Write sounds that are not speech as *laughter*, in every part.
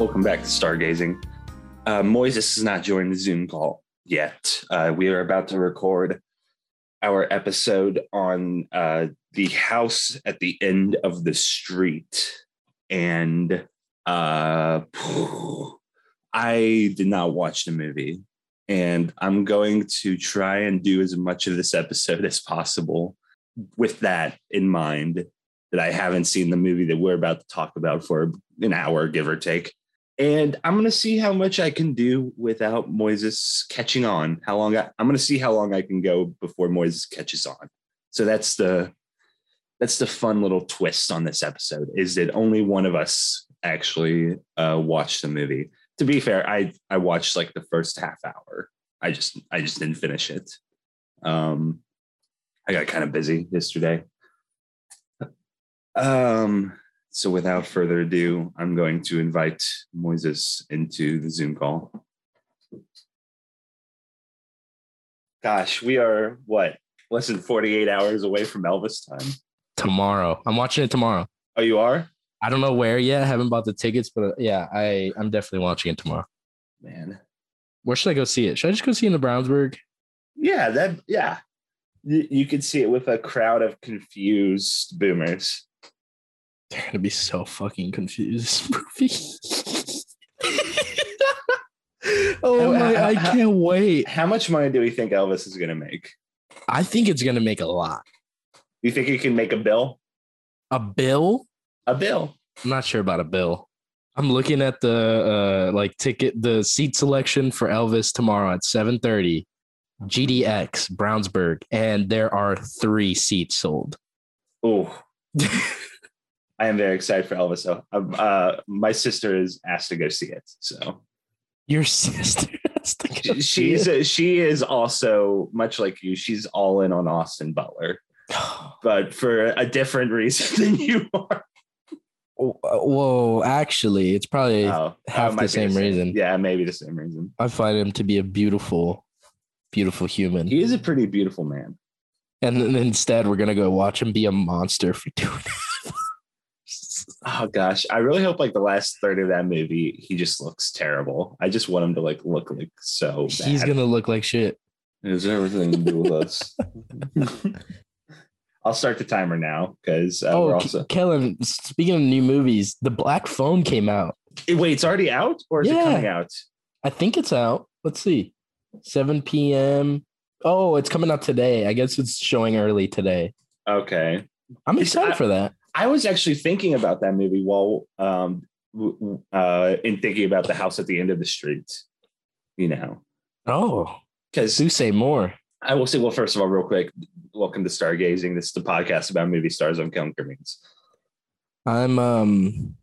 Welcome back to Stargazing. Uh, Moises has not joined the Zoom call yet. Uh, we are about to record our episode on uh, the house at the end of the street. And uh, *sighs* I did not watch the movie. And I'm going to try and do as much of this episode as possible with that in mind that I haven't seen the movie that we're about to talk about for an hour, give or take. And I'm to see how much I can do without Moises catching on. How long I, I'm to see how long I can go before Moises catches on. So that's the that's the fun little twist on this episode is that only one of us actually uh, watched the movie. To be fair, I I watched like the first half hour. I just I just didn't finish it. Um, I got kind of busy yesterday. Um, so without further ado, I'm going to invite Moises into the Zoom call. Gosh, we are what less than 48 hours away from Elvis time. Tomorrow. I'm watching it tomorrow. Oh, you are? I don't know where yet. I haven't bought the tickets, but uh, yeah, I, I'm definitely watching it tomorrow. Man. Where should I go see it? Should I just go see it in the Brownsburg? Yeah, that yeah. You, you could see it with a crowd of confused boomers. They're gonna be so fucking confused. *laughs* Movie. *laughs* oh my! I can't wait. How much money do we think Elvis is going to make? I think it's gonna make a lot. You think he can make a bill? A bill? A bill. I'm not sure about a bill. I'm looking at the uh like ticket the seat selection for Elvis tomorrow at 7:30. GDX Brownsburg and there are 3 seats sold. Oh. *laughs* I am very excited for Elvis. So, um, uh, my sister is asked to go see it. So, your *laughs* sister she, she's a, she is also much like you. She's all in on Austin Butler, *sighs* but for a different reason *laughs* than you are. Whoa, actually, it's probably oh, half the same, the same reason. Yeah, maybe the same reason. I find him to be a beautiful, beautiful human. He is a pretty beautiful man. And then instead, we're gonna go watch him be a monster for two and a half oh gosh, I really hope like the last third of that movie, he just looks terrible. I just want him to like look like so. Bad. He's gonna look like shit. Is everything to do with us? *laughs* I'll start the timer now because uh, oh, we're also Kellen. Speaking of new movies, the Black Phone came out. Wait, it's already out or is yeah. it coming out? I think it's out. Let's see, 7 p.m. Oh, it's coming out today. I guess it's showing early today. Okay, I'm excited I, for that. I was actually thinking about that movie while um uh in thinking about the house at the end of the street. You know. Oh. Because do say more. I will say, well, first of all, real quick, welcome to Stargazing. This is the podcast about movie stars. I'm Kellen. I'm um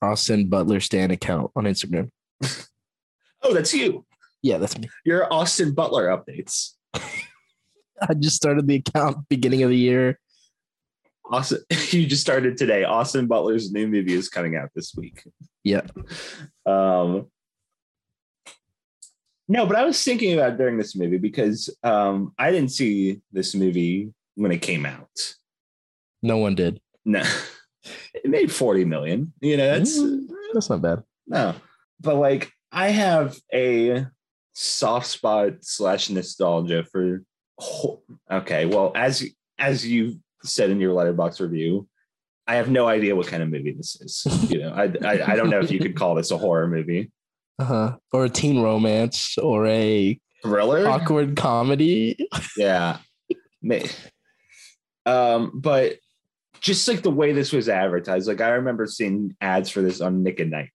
Austin Butler Stan account on Instagram. *laughs* oh, that's you. Yeah, that's me. Your Austin Butler updates. *laughs* I just started the account beginning of the year. Austin, *laughs* you just started today. Austin Butler's new movie is coming out this week. Yeah. Um, no, but I was thinking about during this movie because um, I didn't see this movie when it came out. No one did. No, *laughs* it made forty million. You know, that's mm, that's not bad. No, but like I have a soft spot slash nostalgia for. Okay, well, as as you said in your Letterboxd review, I have no idea what kind of movie this is. You know, I, I, I don't know if you could call this a horror movie, uh huh, or a teen romance, or a thriller, awkward comedy. Yeah, um, but just like the way this was advertised, like I remember seeing ads for this on Nick at Nite.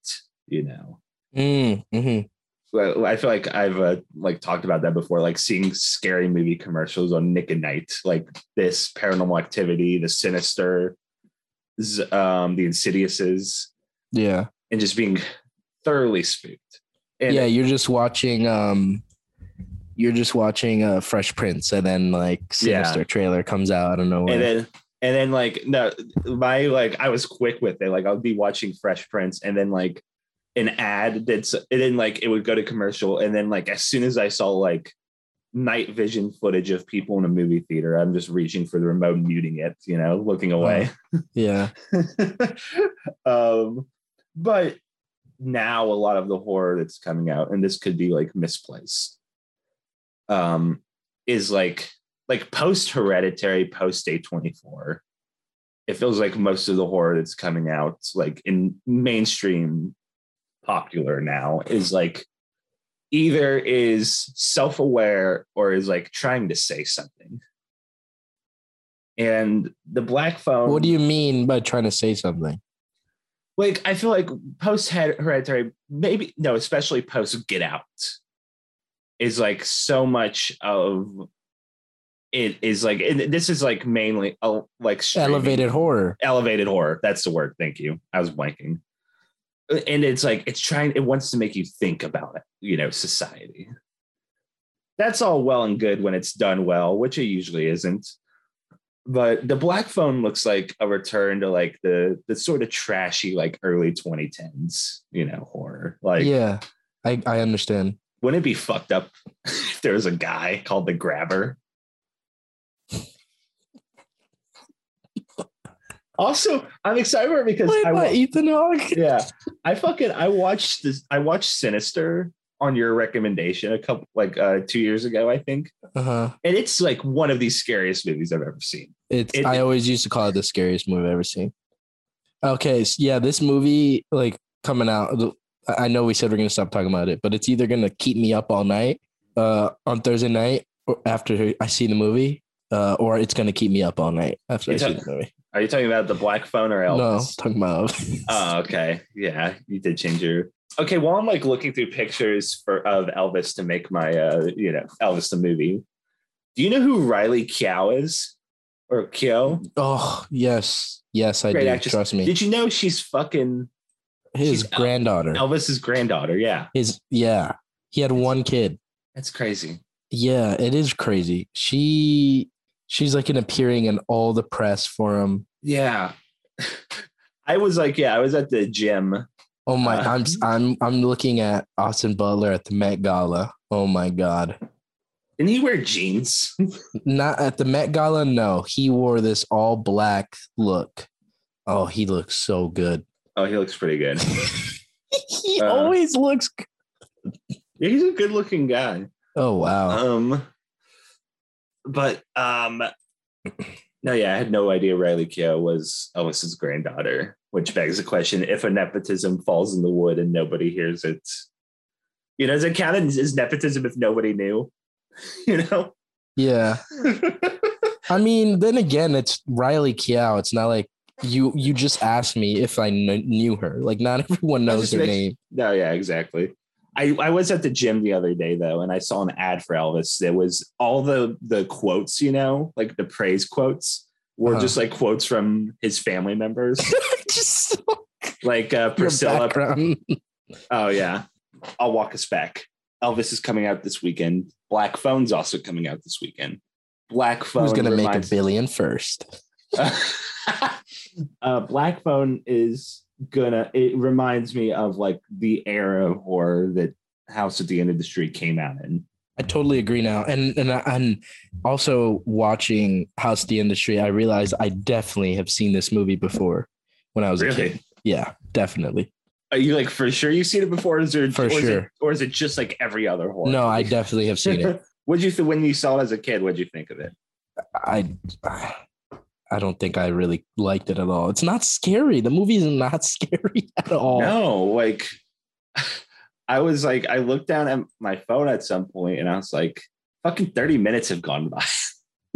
You know, mm, mm-hmm. I feel like I've uh, like talked about that before, like seeing scary movie commercials on Nick at Nite, like this Paranormal Activity, the Sinister, um, the Insidiouses, yeah, and just being thoroughly spooked. And yeah, you're just watching, um, you're just watching uh, Fresh Prince, and then like Sinister yeah. trailer comes out. I don't know, and then and then like no, my like I was quick with it. Like I'll be watching Fresh Prince, and then like an ad that's and then like it would go to commercial and then like as soon as I saw like night vision footage of people in a movie theater, I'm just reaching for the remote, muting it, you know, looking away. Uh, *laughs* yeah. *laughs* um, but now a lot of the horror that's coming out, and this could be like misplaced, um, is like like post hereditary, post A24. It feels like most of the horror that's coming out, like in mainstream popular now, is like either is self-aware or is like trying to say something. And the black phone. What do you mean by trying to say something? like I feel like post hereditary, maybe no, especially post Get Out, is like so much of it is like this is like mainly uh, like streaming. Elevated horror. elevated horror. That's the word. Thank you. I was blanking. And it's like it's trying. It wants to make you think about it. You know, society. That's all well and good when it's done well, which it usually isn't but the black phone looks like a return to like the the sort of trashy like early 2010s you know horror like yeah i i understand wouldn't it be fucked up *laughs* if there was a guy called the grabber also i'm excited for it because Played I, by wa- ethan hawke *laughs* yeah i fucking i watched this i watched sinister on your recommendation a couple like uh two years ago i think uh-huh and it's like one of the scariest movies i've ever seen It's It- I always used to call it the scariest movie I've ever seen. Okay, so yeah, this movie like coming out. the- I I know we said we're gonna stop talking about it, but it's either gonna keep me up all night uh, on Thursday night or after I see the movie, uh, or it's gonna keep me up all night after I see a- the movie. Are you talking about the black phone or elvis No, talking about *laughs* Oh, okay. Yeah, you did change your. Okay, while I'm like looking through pictures for of Elvis to make my uh, you know, Elvis the movie. Do you know who Riley Keough is? Or Kyo? oh yes, yes I Great do. actress. Trust me, Did you know she's fucking his she's granddaughter. Elvis's granddaughter? Yeah. His yeah, he had one kid. That's crazy. Yeah, it is crazy. She she's like an appearing in all the press for him. Yeah. I was like, yeah, I was at the gym. Oh my! Uh, I'm I'm I'm looking at Austin Butler at the Met Gala. Oh my God! Didn't he wear jeans? Not at the Met Gala. No, he wore this all black look. Oh, he looks so good. Oh, he looks pretty good. *laughs* he Uh, always looks. g- Yeah, he's a good looking guy. Oh wow! Um, but um, no, yeah, I had no idea Riley Keough was Elvis's granddaughter, which begs the question: if a nepotism falls in the wood and nobody hears it, you know, does it count as nepotism if nobody knew? *laughs* You know, yeah. *laughs* I mean, then again, it's Riley Keough. It's not like you you just asked me if I kn- knew her. Like not *laughs* everyone knows her makes- name. no, yeah, exactly. I, I was at the gym the other day though, and I saw an ad for Elvis. There was all the the quotes, you know, like the praise quotes, were Uh-huh. just like quotes from his family members, *laughs* just *laughs* like uh, Priscilla. *laughs* Oh yeah, I'll walk us back. Elvis is coming out this weekend. Black Phone's also coming out this weekend. Black Phone. Who's gonna make a billion first? uh, Black Phone is gonna. It reminds me of like the era of horror that House at the End of the Street came out in. I totally agree now. And and and also watching House of the Industry, I realized I definitely have seen this movie before when I was a kid. Yeah, definitely. Are you like for sure you've seen it before? Is there For or is it- sure. or is it just like every other horror? No, I definitely have seen it. *laughs* What'd you think when you saw it as a kid? What'd you think of it? I I don't think I really liked it at all. It's not scary. The movie is not *laughs* scary at all. No, like *laughs* I was like, I looked down at my phone at some point and I was like, fucking 30 minutes have gone by. *laughs*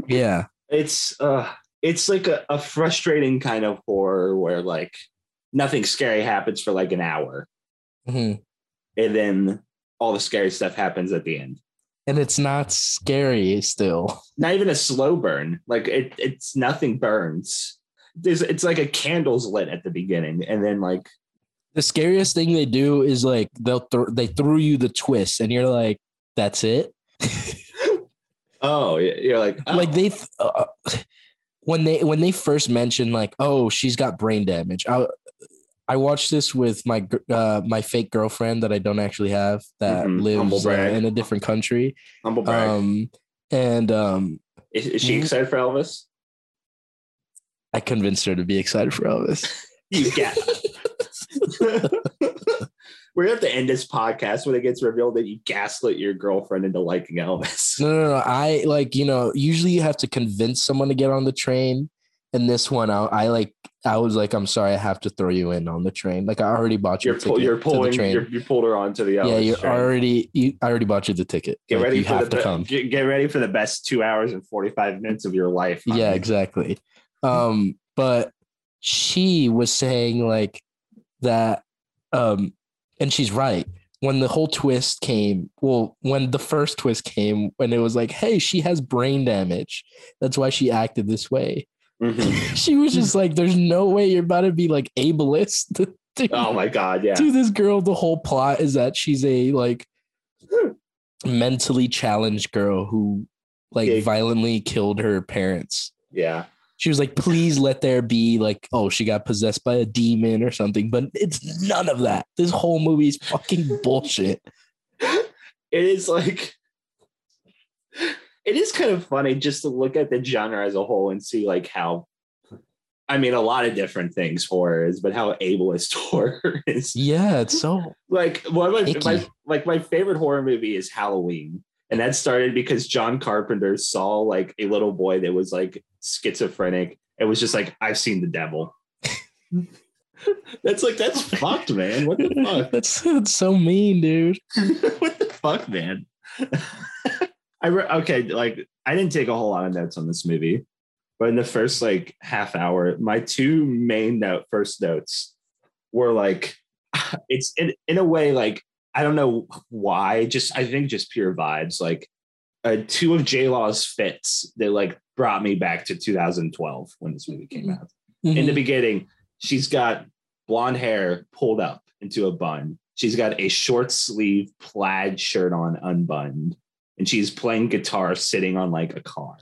Yeah. It's uh it's like a, a frustrating kind of horror where like nothing scary happens for like an hour. Mhm. And then all the scary stuff happens at the end. And it's not scary still. Not even a slow burn. Like it it's nothing burns. There's it's like a candle's lit at the beginning, and then like The scariest thing they do is like they'll th- they threw you the twist and you're like, that's it. *laughs* oh, you're like oh. like they th- uh, when they when they first mentioned like oh she's got brain damage i i watched this with my uh my fake girlfriend that i don't actually have that Mhm. Lives uh, in a different country humble brag. um and um is, is she excited for Elvis? i convinced her to be excited for elvis *laughs* You get. *laughs* we're gonna have to end this podcast when it gets revealed that you gaslit your girlfriend into liking Elvis. No, no, no. I like, you know, usually you have to convince someone to get on the train. And this one, I, I like, I was like, I'm sorry, I have to throw you in on the train. Like, I already bought you You're, pull, you're pulling. You're, you pulled her onto the yeah, you're train. already. You, I already bought you the ticket. Get Like, ready you for have the to come. get ready for the best two hours and forty five minutes of your life. Yeah, exactly. *laughs* Um, but she was saying like that, um, and she's right. When the whole twist came, well, when the first twist came, when it was like, hey, she has brain damage. That's why she acted this way. Mhm. She was just like, there's no way you're about to be like ableist *laughs* to, Oh my god, yeah. to this girl. The whole plot is that she's a like mentally challenged girl who like Yeah. violently killed her parents. Yeah. She was like, please let there be like, oh, she got possessed by a demon or something. But it's none of that. This whole movie is fucking bullshit. *laughs* It is like it is kind of funny just to look at the genre as a whole and see like how I mean a lot of different things horror is, but how ableist *laughs* horror is. Yeah, it's so *laughs* Like one of my, my like my favorite horror movie is Halloween. And that started because John Carpenter saw like a little boy that was like schizophrenic. It was just like, I've seen the devil. *laughs* that's like that's fucked, man. What the fuck? that's, that's so mean, dude. what the fuck, man? I re- okay, like I didn't take a whole lot of notes on this movie, but in the first like half hour, my two main note first notes were like, *sighs* it's in in a way like I don't know why, just I think just pure vibes. Like uh, two of J Law's fits that like brought me back to 2012 when this movie came out in Mm-hmm. the beginning, she's got blonde hair pulled up into a bun. She's got a short sleeve plaid shirt on, unbuttoned, and she's playing guitar sitting on like a car.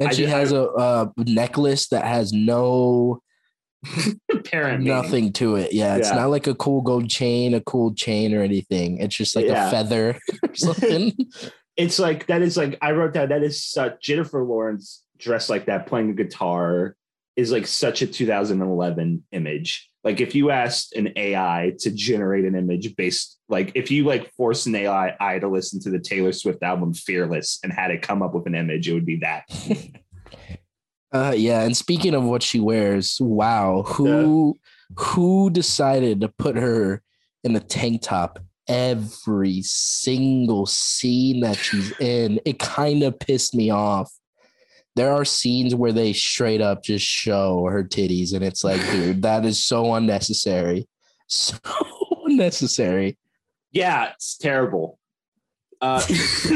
and I she ju- has a, a necklace that has no *laughs* Apparent nothing to it. Yeah, it's Yeah. not like a cool gold chain, a cool chain, or anything. It's just like Yeah. a feather *laughs* or *laughs* something. It's like that is like I wrote down that is such Jennifer Lawrence dressed like that playing a guitar is like such a 2011 image. Like if you asked an AI to generate an image based like if you like forced an AI I to listen to the Taylor Swift album Fearless and had it come up with an image, it would be that. *laughs* Uh, yeah, and speaking of what she wears, wow, who who decided to put her in a tank top every single scene that she's in? It kind of pissed me off. There are scenes where they straight up just show her titties, and it's like, dude, that is so unnecessary, *laughs* so unnecessary. Yeah, it's terrible. Uh, *laughs* *laughs*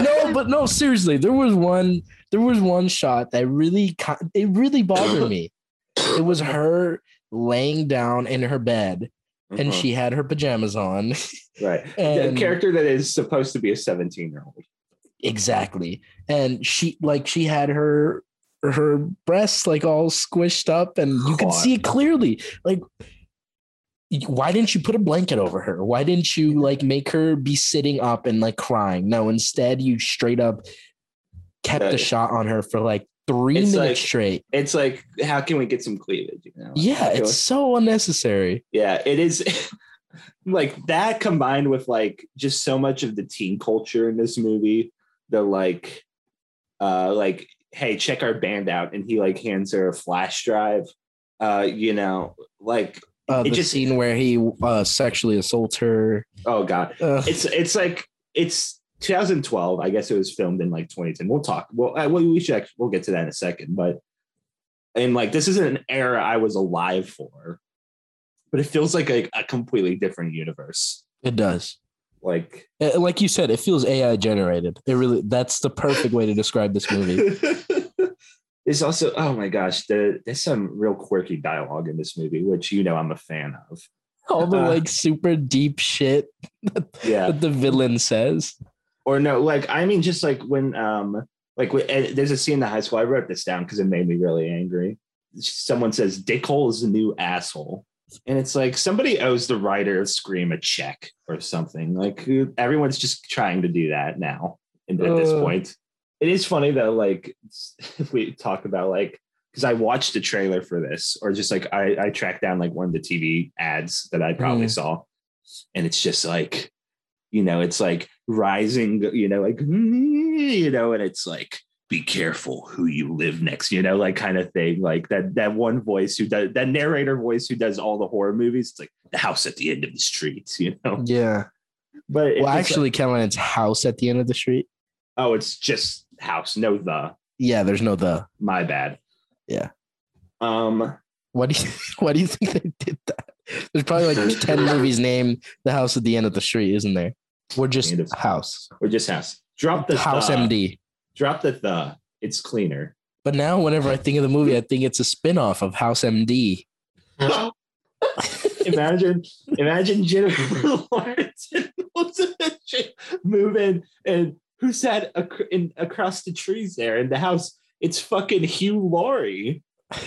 no, but no, seriously, there was one there was one shot that really it really bothered me. It was her laying down in her bed and Uh-huh. she had her pajamas on. right. And a character that is supposed to be a 17 year old. Exactly. And she like she had her her breasts like all squished up and you could see it clearly. Like why didn't you put a blanket over her? Why didn't you like make her be sitting up and like crying? No, instead you straight up kept the shot on her for like three It's minutes like- straight. It's like, how can we get some cleavage? You know? Yeah, it's so unnecessary. yeah it is *laughs* like that combined with like just so much of the teen culture in this movie the like uh like hey check our band out. And he like hands her a flash drive uh you know like Uh, It just- scene where he uh, sexually assaults her. oh god. Uh, it's it's like it's 2012 i guess it was filmed in like 2010 we'll talk. Well I, we should actually, we'll get to that in a second. But and like this isn't an era i was alive for but it feels like a, a completely different universe. It does. Like Uh, Like you said, it feels AI generated. It really that's the perfect way to describe this movie. *laughs* There's also, oh my gosh, the, there's some real quirky dialogue in this movie, which you know I'm a fan of. All the Uh, like super deep shit Yeah. that the villain says. Or no, like, I mean, just like when, um, like, there's a scene in the high school. I wrote this down because it made me really angry. Someone says, Dickhole is the new asshole. And it's like somebody owes the writer of Scream a check or something. Like, everyone's just trying to do that now. And at this Uh. point, it is funny though, like, if *laughs* we talk about like, because I watched the trailer for this, or just like I, I tracked down like one of the TV ads that I probably Mhm. saw. and it's just like, you know, it's like rising, you know, like *laughs* you know, and it's like be careful who you live next, you know, like kind of thing. Like that that one voice who does that narrator voice who does all the horror movies. It's like the house at the end of the street, *laughs* you know. Yeah. But Well, it's actually, Caroline's house at the end of the street. oh, it's just house, no the. Yeah, there's no the. My bad. Yeah. Um. What do you *laughs* Why do you think they did that? There's probably like *laughs* ten movies named "The House at the End of the Street," isn't there? We're just house. We're just house. Drop the house the. MD. Drop the the. It's cleaner. But now, whenever I think of the movie, I think it's a spin-off of House MD. *laughs* imagine, imagine Jennifer *laughs* Lawrence and Elizabeth in, and who sat ac- in, across the trees there in the house? It's fucking Hugh Laurie.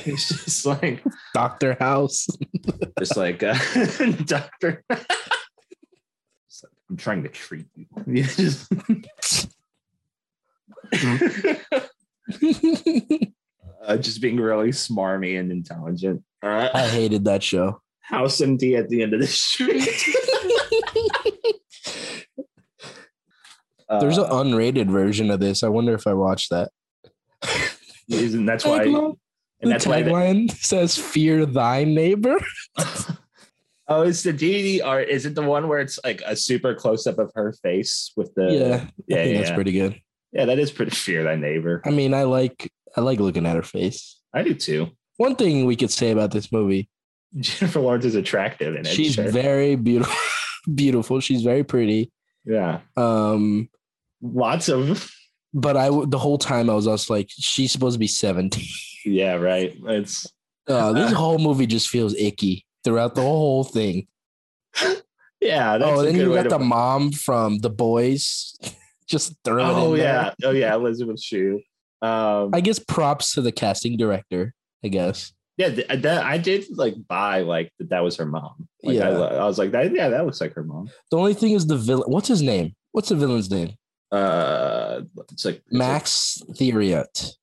It's just *laughs* like, Doctor House. just like uh, Doctor. I'm trying to treat you. You just- uh, just being really smarmy and intelligent. All right. I hated that show. House empty at the end of the street. *laughs* There's an Uh, unrated version of this. I wonder if I watched that. and that's why Tagline- and the that's why the, tagline says "Fear thy neighbor." *laughs* oh it's the DVR is it the one where it's like a super close up of her face with the yeah, I yeah think yeah, that's yeah. pretty good. Yeah that is pretty *laughs* fear thy neighbor I mean, I like I like looking at her face. I do too One thing we could say about this movie, Jennifer Lawrence is attractive in it she's sure. very beautiful. *laughs* beautiful. She's very pretty. yeah Um, lots of but I the whole time I was also like, she's supposed to be 17. yeah right it's Uh, *laughs* this whole movie just feels icky throughout the whole thing. yeah that's oh, a then you got to the mom from The Boys, just throwing. oh in there. yeah oh yeah Elizabeth Shue um I guess props to the casting director. I guess. yeah th- that I did like buy like that that was her mom like, Yeah. I, I was like that yeah that looks like her mom The only thing is the villain. What's his name? What's the villain's name? uh it's like it's Max Thieriot.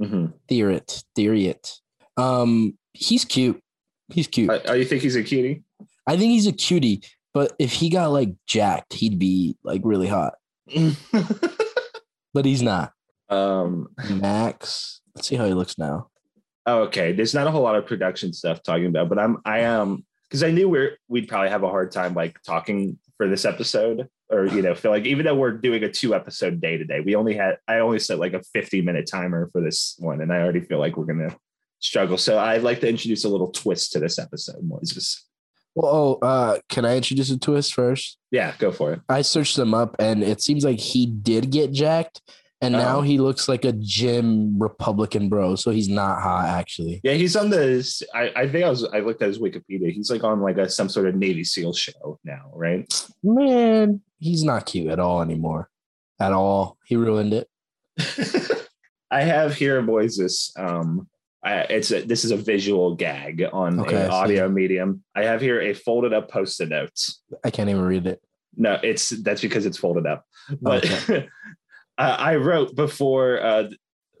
like- Mhm. Thieriot. Thieriot. Um, he's cute. He's cute. Uh, oh, you think he's a cutie? I think he's a cutie, but if he got like jacked, he'd be like really hot. *laughs* But he's not. um. Max. Let's see how he looks now. oh, okay. There's not a whole lot of production stuff talking about, but I'm I am because I knew we're we'd probably have a hard time like talking for this episode, or you know, feel like even though we're doing a two episode day today, we only had I only set like a 50 minute timer for this one, and I already feel like we're gonna struggle. So I'd like to introduce a little twist to this episode, Moses. Well, oh, uh, can I introduce a twist first? Yeah, go for it. I searched him up, and it seems like he did get jacked, and Oh. now he looks like a gym Republican bro. So he's not hot, actually. Yeah, he's on the. I, I think I was. I looked at his Wikipedia. He's like on like a some sort of Navy SEAL show now, right? Man, he's not cute at all anymore. At all. He ruined it. *laughs* I have here, boys. This um, I, it's a, this is a visual gag on Okay, an audio medium. I have here a folded up post-it notes. I can't even read it. No, it's that's because it's folded up. But Okay. *laughs* uh, I wrote before uh,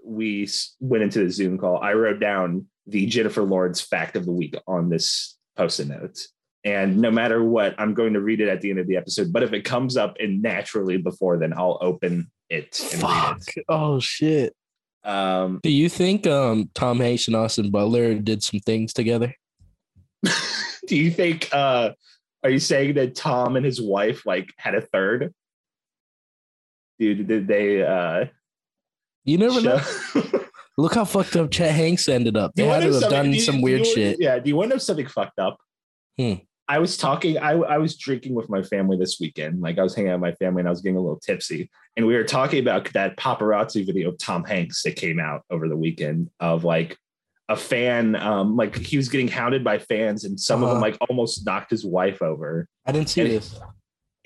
we went into the Zoom call. I wrote down the Jennifer Lawrence fact of the week on this post-it note. And no matter what, I'm going to read it at the end of the episode. But if it comes up and naturally before, then I'll open it and Fuck. Oh shit. Um, Do you think um Tom Hanks and Austin Butler did some things together? *laughs* do you think uh are you saying that Tom and his wife like had a third? Dude, did they uh You never know. *laughs* Look how fucked up Chet Hanks ended up. They had wanna have done do you- some weird you- shit. Yeah, do you want to know something fucked up? Hmm. I was talking, I, I was drinking with my family this weekend. Like I was hanging out with my family and I was getting a little tipsy. And we were talking about that paparazzi video of Tom Hanks that came out over the weekend of like a fan, um, like he was getting hounded by fans and some of them Uh-huh. like almost knocked his wife over. I didn't see And- this.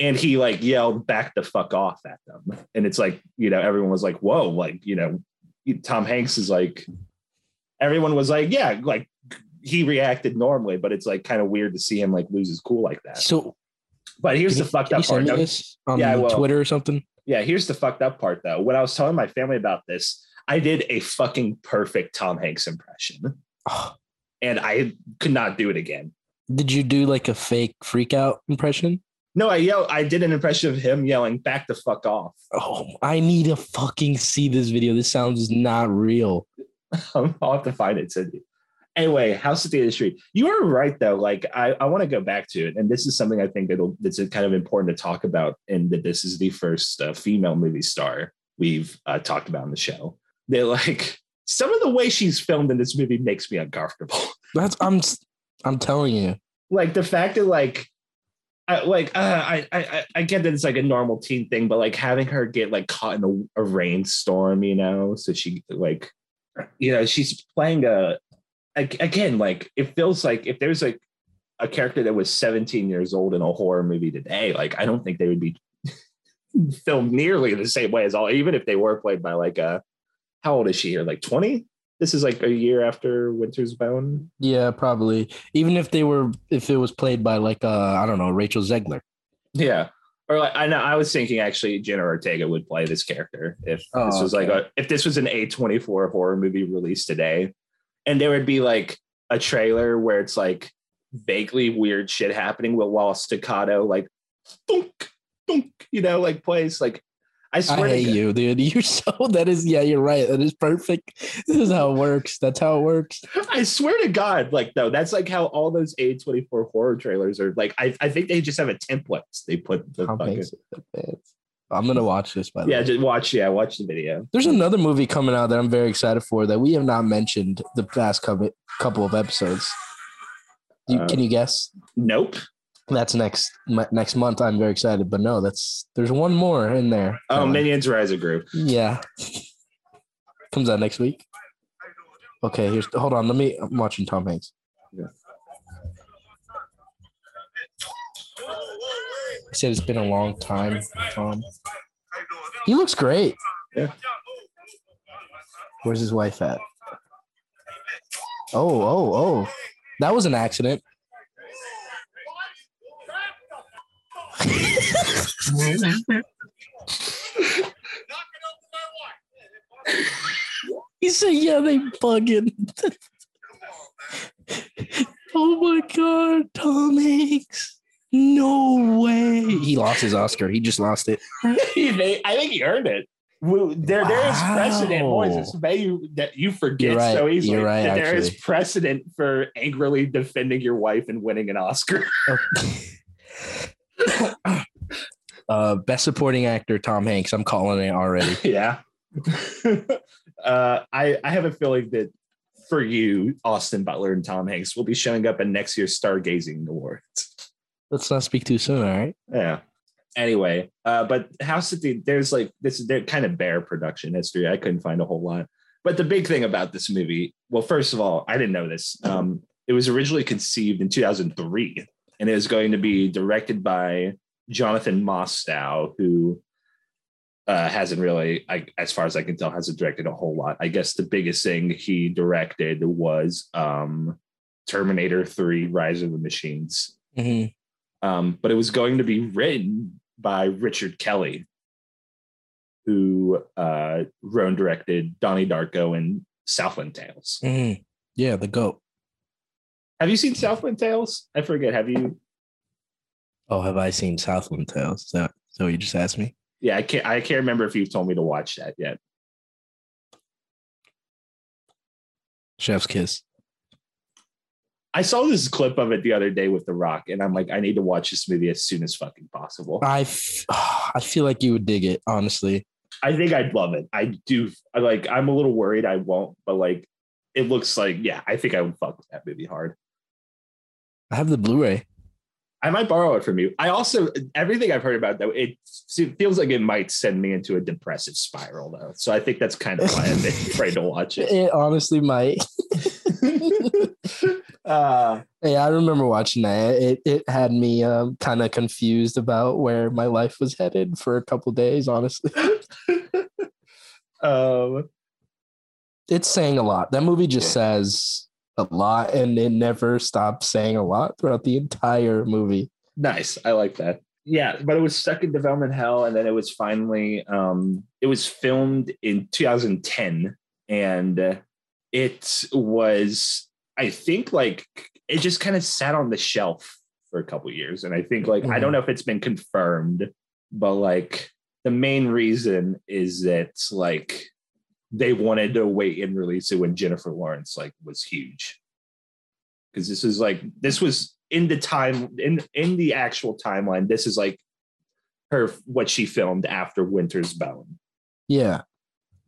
and he like yelled back the fuck off at them and it's like you know everyone was like whoa like you know tom hanks is like everyone was like yeah like he reacted normally but it's like kind of weird to see him like lose his cool like that So but here's the you- fucked up part send Now- this on Yeah, I will. Twitter or something? yeah here's the fucked up part though when i was telling my family about this i did a fucking perfect tom hanks impression Oh, and i could not do it again Did you do like a fake freak out impression? No, I yell. I did an impression of him yelling "back the fuck off." Oh, I need to fucking see this video. This sounds not real. *laughs* I'll have to find it. Cindy. Anyway, House of the Industry. You are right though. Like I, I want to go back to it, and this is something I think that'll that's kind of important to talk about. And that this is the first uh, female movie star we've uh, talked about in the show. They're like some of the way she's filmed in this movie makes me uncomfortable. *laughs* That's I'm I'm telling you. Like the fact that like I, like uh, I, I I get that it's like a normal teen thing, but like having her get like caught in a, a rainstorm, you know, so she like, you know, she's playing a again like it feels like if there's like a character that was 17 years old in a horror movie today, like I don't think they would be *laughs* filmed nearly the same way as all, even if they were played by like a how old is she here? Like 20? This is like a year after Winter's Bone. Yeah, probably. Even if they were, if it was played by like, uh, I don't know, Rachel Zegler. Yeah. Or like, I know I was thinking actually Jenna Ortega would play this character if oh, this was okay. like a, if this was an A24 horror movie released today and there would be like a trailer where it's like vaguely weird shit happening while staccato like thunk, thunk, you know, like plays like I swear I hate you, dude. You're *laughs* so that is yeah, you're right. That is perfect. This is how it works. That's how it works. I swear to God, like though, that's like how all those A24 horror trailers are like. I, I think they just have a template. They put the fucking... I'm gonna watch this by the way. yeah, way. just watch, yeah, watch the video. There's another movie coming out that I'm very excited for that we have not mentioned the past couple of episodes. You, uh, can you guess? Nope that's next next month. I'm very excited, but no, that's there's one more in there. Oh, um, Minions Rise of Gru. Yeah, comes out next week. Okay, here's hold on. Let me. I'm watching Tom Hanks. Yeah. He said it's been a long time, Tom. He looks great. Yeah. Where's his wife at? Oh, oh, oh. That was an accident. *laughs* he said, "Yeah, they bugging." *laughs* oh my god, Tom Hanks! No way. He lost his Oscar. He just lost it. *laughs* I think he earned it. There, wow. there is precedent, boys. It's you that you forget right. so easily. You're right, that there is precedent for angrily defending your wife and winning an Oscar. *laughs* Uh, best supporting actor Tom Hanks. I'm calling it already. *laughs* yeah. uh, I I have a feeling that for you, Austin Butler and Tom Hanks will be showing up in next year's Stargazing Awards. Let's not speak too soon. All right. Yeah. Anyway, uh, but House of the there's like this they're kind of bare production history. I couldn't find a whole lot. But the big thing about this movie, well, first of all, I didn't know this. Um, it was originally conceived in 2003 and it was going to be directed by Jonathan Mostow, who uh, hasn't really, I, as far as I can tell, hasn't directed a whole lot. I guess the biggest thing he directed was um, Terminator 3 Rise of the Machines. Mm-hmm. Um, but it was going to be written by Richard Kelly, who uh, wrote and directed Donnie Darko and Southland Tales. Mm-hmm. Yeah, the GOAT. Have you seen Southland Tales? I forget. Have you? Oh, have I seen Southland Tales? Is that so? You just asked me. Yeah, I can't. I can't remember if you've told me to watch that yet. Chef's Kiss. I saw this clip of it the other day with The Rock, and I'm like, I need to watch this movie as soon as fucking possible. I, f- *sighs* I feel like you would dig it, honestly. I think I'd love it. I do. I like. I'm a little worried I won't, but like, it looks like yeah. I think I would fuck with that movie hard. I have the Blu-ray. I might borrow it from you. I also everything I've heard about though it, it feels like it might send me into a depressive spiral though. So I think that's kind of why *laughs* I'm afraid to watch it. It honestly might. *laughs* *laughs* uh, hey, I remember watching that. It it had me um, kind of confused about where my life was headed for a couple days. Honestly, *laughs* um, it's saying a lot. That movie just yeah. says a lot and it never stops saying a lot throughout the entire movie. Nice. I like that. Yeah, but it was stuck in development hell and then it was finally um it was filmed in 2010 and it was I think like it just kind of sat on the shelf for a couple years. And I think like I don't mm-hmm. know if it's been confirmed, but like the main reason is that like they wanted to wait and release it when Jennifer Lawrence like was huge. Because this is like this was in the time in in the actual timeline. This is like her what she filmed after Winter's Bone. Yeah.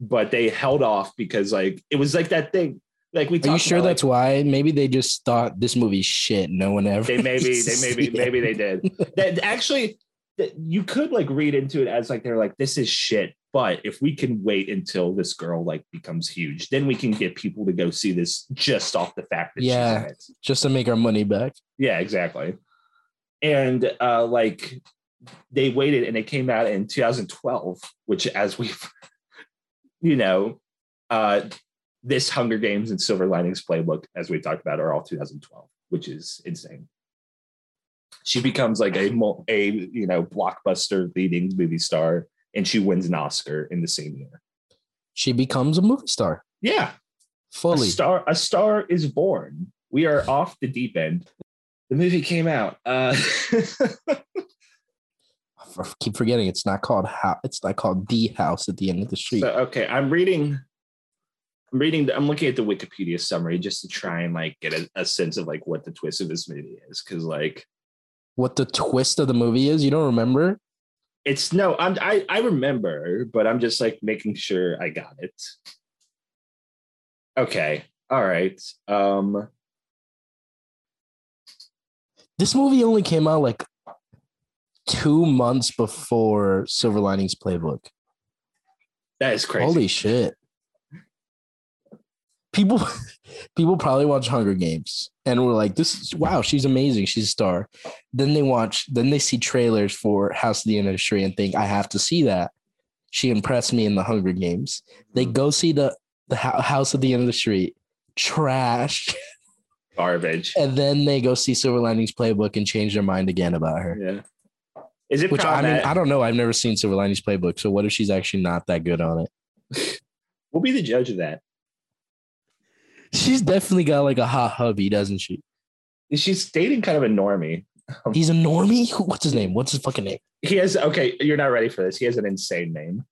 But they held off because like it was like that thing. Like we Are you sure about, that's why? Maybe they just thought this movie's shit. No one ever. they maybe they *laughs* maybe maybe they did that actually that you could like read into it as like they're like this is shit but if we can wait until this girl like becomes huge then we can get people to go see this just off the fact that Yeah. she's in it just to make our money back. yeah exactly and uh like they waited and it came out in 2012 which as we've *laughs* you know uh this hunger games and silver linings playbook as we talked about are all 2012 which is insane she becomes like a a you know blockbuster leading movie star and she wins an oscar in the same year She becomes a movie star yeah a fully. star a star is born we are off the deep end the movie came out uh *laughs* I keep forgetting it's not called how it's not called the house at the end of the street. So okay, I'm reading. I'm reading. I'm looking at the Wikipedia summary just to try and like get a, a sense of like what the twist of this movie is, because like what the twist of the movie is, you don't remember? it's no. I'm I I remember, but I'm just like making sure I got it. Okay. All right. Um. This movie only came out like two months before Silver Linings Playbook. That is crazy. Holy shit. People *laughs* people probably watch Hunger Games and we're like, this is wow, she's amazing. She's a star. Then they watch, then they see trailers for House of the Industry and think, I have to see that. She impressed me in the Hunger Games. They hmm. go see the the House of the End of the Street. Trash. *laughs* Garbage. And then they go see Silver Linings Playbook and change their mind again about her. Yeah. Is it Which I mean? I don't know. I've never seen Silver Linings Playbook. So what if she's actually not that good on it? *laughs* We'll be the judge of that. She's definitely got like a hot hubby, doesn't she? She's dating kind of a normie. He's a normie. Who- What's his name? What's his fucking name? He has okay. You're not ready for this. He has an insane name.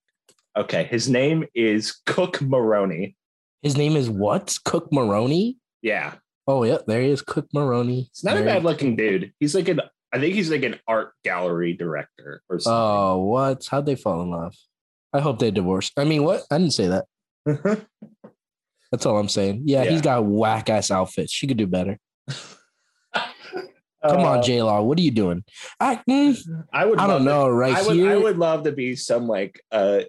Okay, his name is Cooke Maroney. His name is what? Cooke Maroney. Yeah, Oh yeah, there he is, Cooke Maroney. it's not a bad looking dude. He's like an. I think he's like an art gallery director or something. Oh, what? How'd they fall in love? I hope they divorced. I mean, what? I didn't say that. *laughs* That's all I'm saying. Yeah, Yeah. he's got whack ass outfits. She could do better. *laughs* Come Uh, on, J Law. What are you doing? I, mm, I would. I don't know. to- Right I would. here, I would love to be some like uh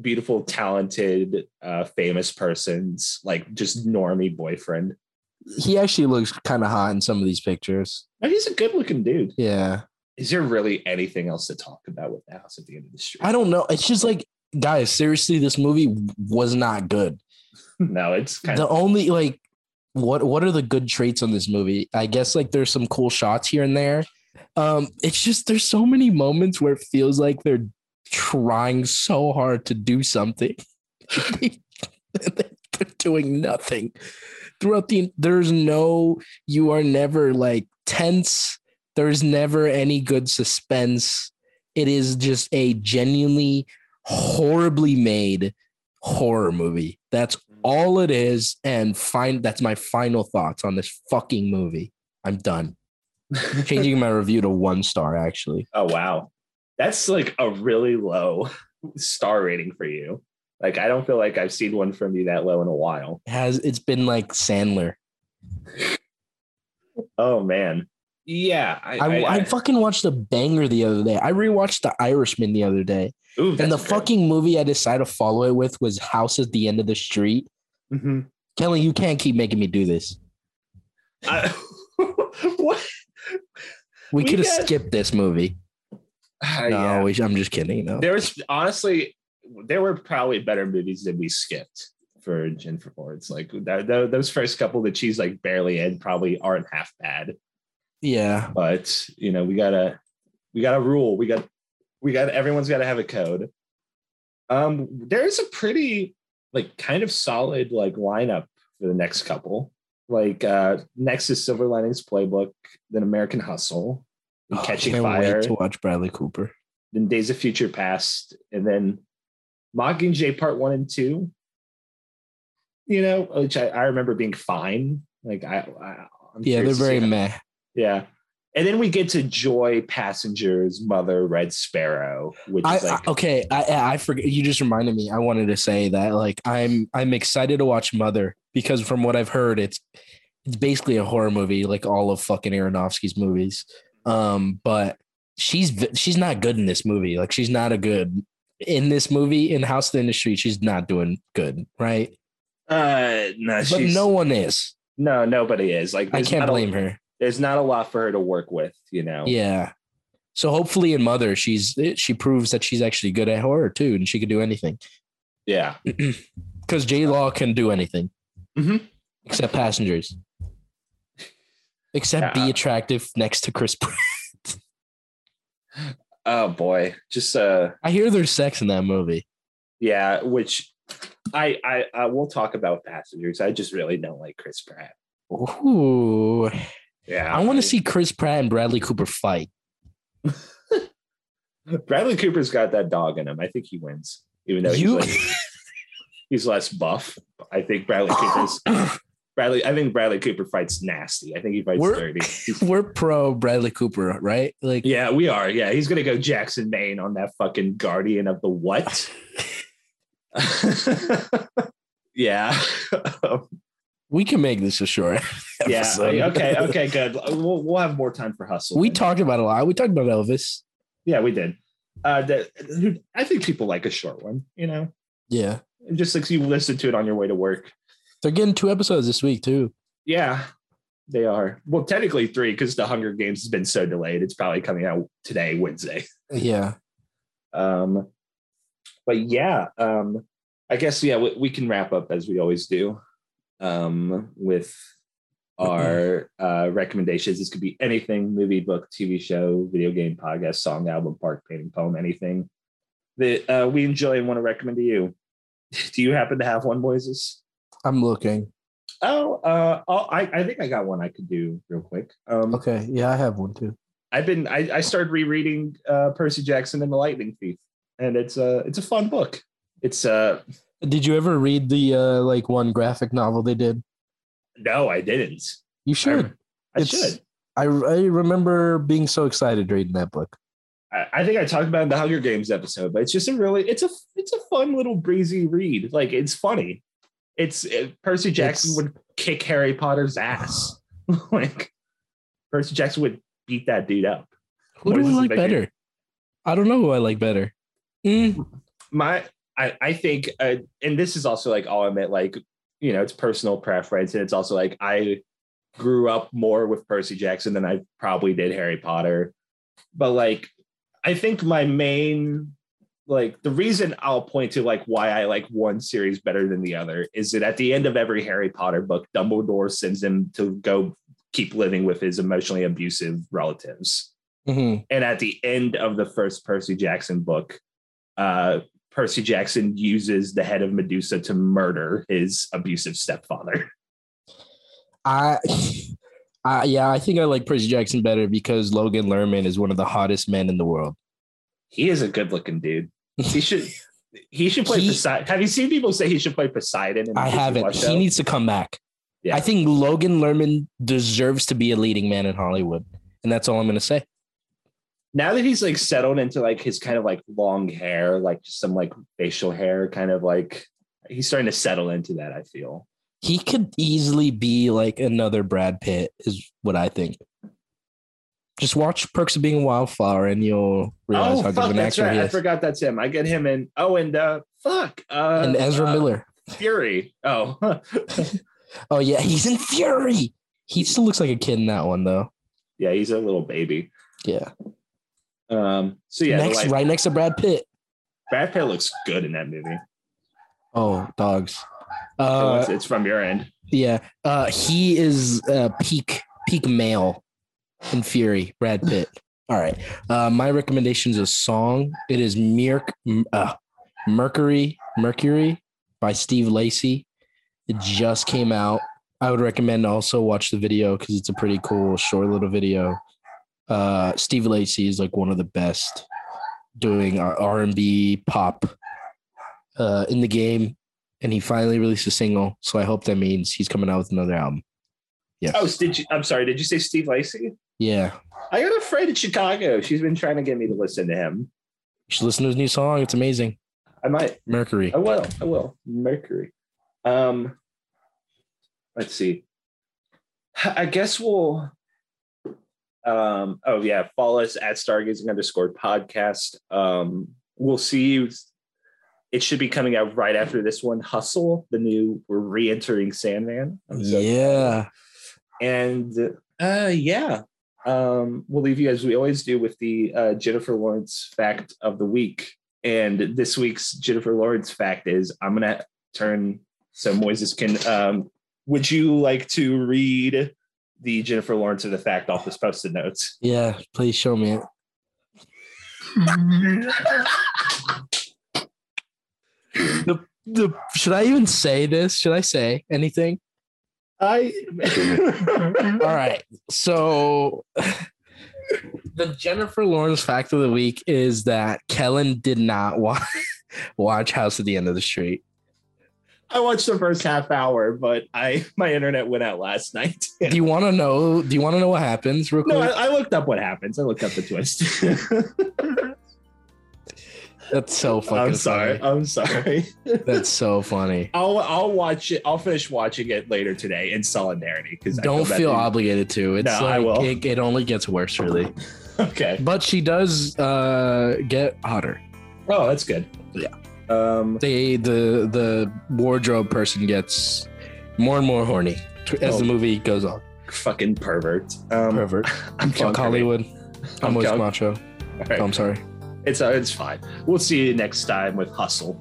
beautiful, talented, uh, famous person's like just normie boyfriend. he actually looks kind of hot in some of these pictures. He's a good looking dude. Yeah. Is there really anything else to talk about with the house at the end of the street? I don't know. It's just like, guys, seriously, this movie was not good. No, it's kind the of only like what what are the good traits on this movie? I guess like there's some cool shots here and there. Um it's just there's so many moments where it feels like they're trying so hard to do something. *laughs* They're doing nothing. Throughout the there's no you are never like tense. There's never any good suspense. It is just a genuinely horribly made horror movie that's mm. all it is and find that's my final thoughts on this fucking movie i'm done *laughs* changing my review to one star actually Oh wow. That's like a really low star rating for you. Like I don't feel like I've seen one from you that low in a while. It has it's been like sandler Oh man. Yeah. I, I, I, fucking watched a banger the other day i rewatched the irishman the other day ooh, and the good. fucking movie i decided to follow it with was house at the end of the street Mhm. kelly you can't keep making me do this I- *laughs* what? we, We could have got- skipped this movie *sighs* Uh, no yeah. we- i'm just kidding no There was honestly there were probably better movies that we skipped for Jennifer Lawrence. Like that, tho- those first couple that she's like barely in probably aren't half bad. Yeah but you know we gotta we gotta rule we got we got everyone's got to have a code um there's a pretty like kind of solid like lineup for the next couple like uh next is Silver Linings Playbook, then American Hustle, then Oh, Catching Fire, to watch Bradley Cooper. then Days of Future Past, and then Mockingjay Part One and Two. You know, which I, I remember being fine. Like I, I I'm Yeah, they're curious to see very meh. Yeah. And then we get to Joy Passengers, Mother, Red Sparrow, which I, is like, I okay, I I forget. You just reminded me. I wanted to say that like I'm I'm excited to watch Mother because from what I've heard, it's it's basically a horror movie, like all of fucking Aronofsky's movies. Um, but she's she's not good in this movie. Like she's not a good in this movie in House of the Industry. She's not doing good, right? uh, no, But she's, no one is. no, nobody is. Like, I can't not a- blame her. There's not a lot for her to work with, you know. Yeah. So hopefully in Mother, she's she proves that she's actually good at horror too, and she can do anything. Yeah. *clears throat* Because J Law can do anything Mhm. except passengers, except Yeah. be attractive next to Chris. Pratt. *laughs* Oh boy, just uh, I hear there's sex in that movie. yeah. Which I, I, I will talk about passengers. I just really don't like Chris Pratt. Ooh, Yeah, I want to see Chris Pratt and Bradley Cooper fight. *laughs* Bradley Cooper's got that dog in him. I think he wins, even though You- he's, *laughs* he's less buff. I think Bradley Cooper's *coughs* Bradley. I think Bradley Cooper fights nasty. I think he fights We're- dirty. *laughs* We're pro Bradley Cooper, right? Like, yeah, we are. Yeah, he's gonna go Jackson Maine on that fucking Guardian of the what? yeah. we can make this a short. *laughs* yeah. Okay. Okay. Good. We'll, we'll have more time for hustle. We then. talked about a lot. We talked about Elvis. Yeah, we did. Uh, the, I think people like a short one. You know, Yeah, just like you listen to it on your way to work. they're getting two episodes this week too. Yeah, they are. Well, technically three because the Hunger Games has been so delayed. It's probably coming out today, Wednesday. *laughs* Yeah. Um, but yeah, um, I guess yeah, we, we can wrap up as we always do um, with our uh, recommendations. This could be anything: movie, book, TV show, video game, podcast, song, album, park, painting, poem, anything that uh, we enjoy and want to recommend to you. Do you happen to have one, Moises? I'm looking. Oh, uh, oh, I, I think I got one I could do real quick. Um, Okay. Yeah, I have one too. I've been I, I started rereading uh, Percy Jackson and the Lightning Thief, and it's a it's a fun book. It's uh Did you ever read the uh like one graphic novel they did? No, I didn't. You should. I It's- should. I I remember being so excited reading that book. I, I think I talked about in the Hunger Games episode, but it's just a really it's a it's a fun little breezy read. Like it's funny. It's it, Percy Jackson It's- would kick Harry Potter's ass. *sighs* *laughs* like Percy Jackson would beat that dude up. Who What do I like better? I don't know who I like better. Mm, my I, I think uh, and this is also like all I'll admit like you know it's personal preference and it's also like I grew up more with Percy Jackson than I probably did Harry Potter but like I think my main like the reason I'll point to like why I like one series better than the other is that at the end of every Harry Potter book Dumbledore sends him to go keep living with his emotionally abusive relatives mhm. and at the end of the first Percy Jackson book, uh, Percy Jackson uses the head of Medusa to murder his abusive stepfather. I, *laughs* I yeah, I think I like Percy Jackson better because Logan Lerman is one of the hottest men in the world. He is a good-looking dude. He *laughs* should he should play He- Poseidon. Have you seen people say he should play Poseidon? In I haven't. He needs to come back. Yeah. I think Logan Lerman deserves to be a leading man in Hollywood, and that's all I'm going to say. Now that he's like settled into like his kind of like long hair, like just some like facial hair, kind of like he's starting to settle into that. I feel. He could easily be like another Brad Pitt, is what I think. Just watch Perks of Being a Wallflower, and you'll realize oh how good fuck, of an that's actor right. he I forgot that's him. I get him in. Oh, and uh, fuck. Uh, and Ezra uh, Miller. Fury. Oh, *laughs* Oh yeah, he's in Fury. He still looks like a kid in that one though. yeah, he's a little baby. Yeah. Um, so yeah, next, right next to Brad Pitt. Brad Pitt looks good in that movie. Oh, dogs. Uh, it's, it's from your end. yeah. Uh, he is uh, peak peak male in Fury. Brad Pitt. *laughs* All right. Uh, my recommendation is a song. It is Merc, uh, Mercury Mercury by Steve Lacy. It just came out. I would recommend also watch the video because it's a pretty cool, short little video. Uh, Steve Lacy is like one of the best doing R and B pop uh, in the game, and he finally released a single. So I hope that means he's coming out with another album. Yes. Oh, did you? I'm sorry. Did you say Steve Lacy? yeah. I got a friend in Chicago. She's been trying to get me to listen to him. You should listen to his new song. It's amazing. I might. Mercury. I will. I will. Mercury. Um, let's see. I guess we'll. Um. Oh yeah. Follow us at Stargazing underscore podcast. Um. We'll see you. It should be coming out right after this one. Hustle, the new. We're re-entering Sandman. So yeah. and uh yeah um we'll leave you as we always do with the uh jennifer lawrence fact of the week and this week's jennifer lawrence fact is i'm gonna turn so moises can um would you like to read the jennifer lawrence of the fact Office post-it notes Yeah. Please show me it. The, the should I even say this? Should I say anything? i *laughs* All right. So the Jennifer Lawrence fact of the week is that Kellen did not watch, *laughs* watch House at the End of the Street. I watched the first half hour but i *laughs* my internet went out last night Do you want to know? Do you want to know what happens real quick? no I, I looked up what happens i looked up the twist *laughs* That's so fucking. i'm sorry funny. i'm sorry *laughs* That's so funny. I'll I'll watch it. I'll finish watching it later today in solidarity because Don't feel obligated to. It's No, I like will. It, it only gets worse, really. Okay. But she does uh, get hotter. Oh, that's good. Yeah. Um. They the the wardrobe person gets more and more horny as the Oh. movie goes on. Fucking pervert. Um. Pervert. *laughs* I'm Fuck Hollywood. I'm I'm Macho. Right. Oh, I'm sorry. It's uh, it's fine. We'll see you next time with Hustle.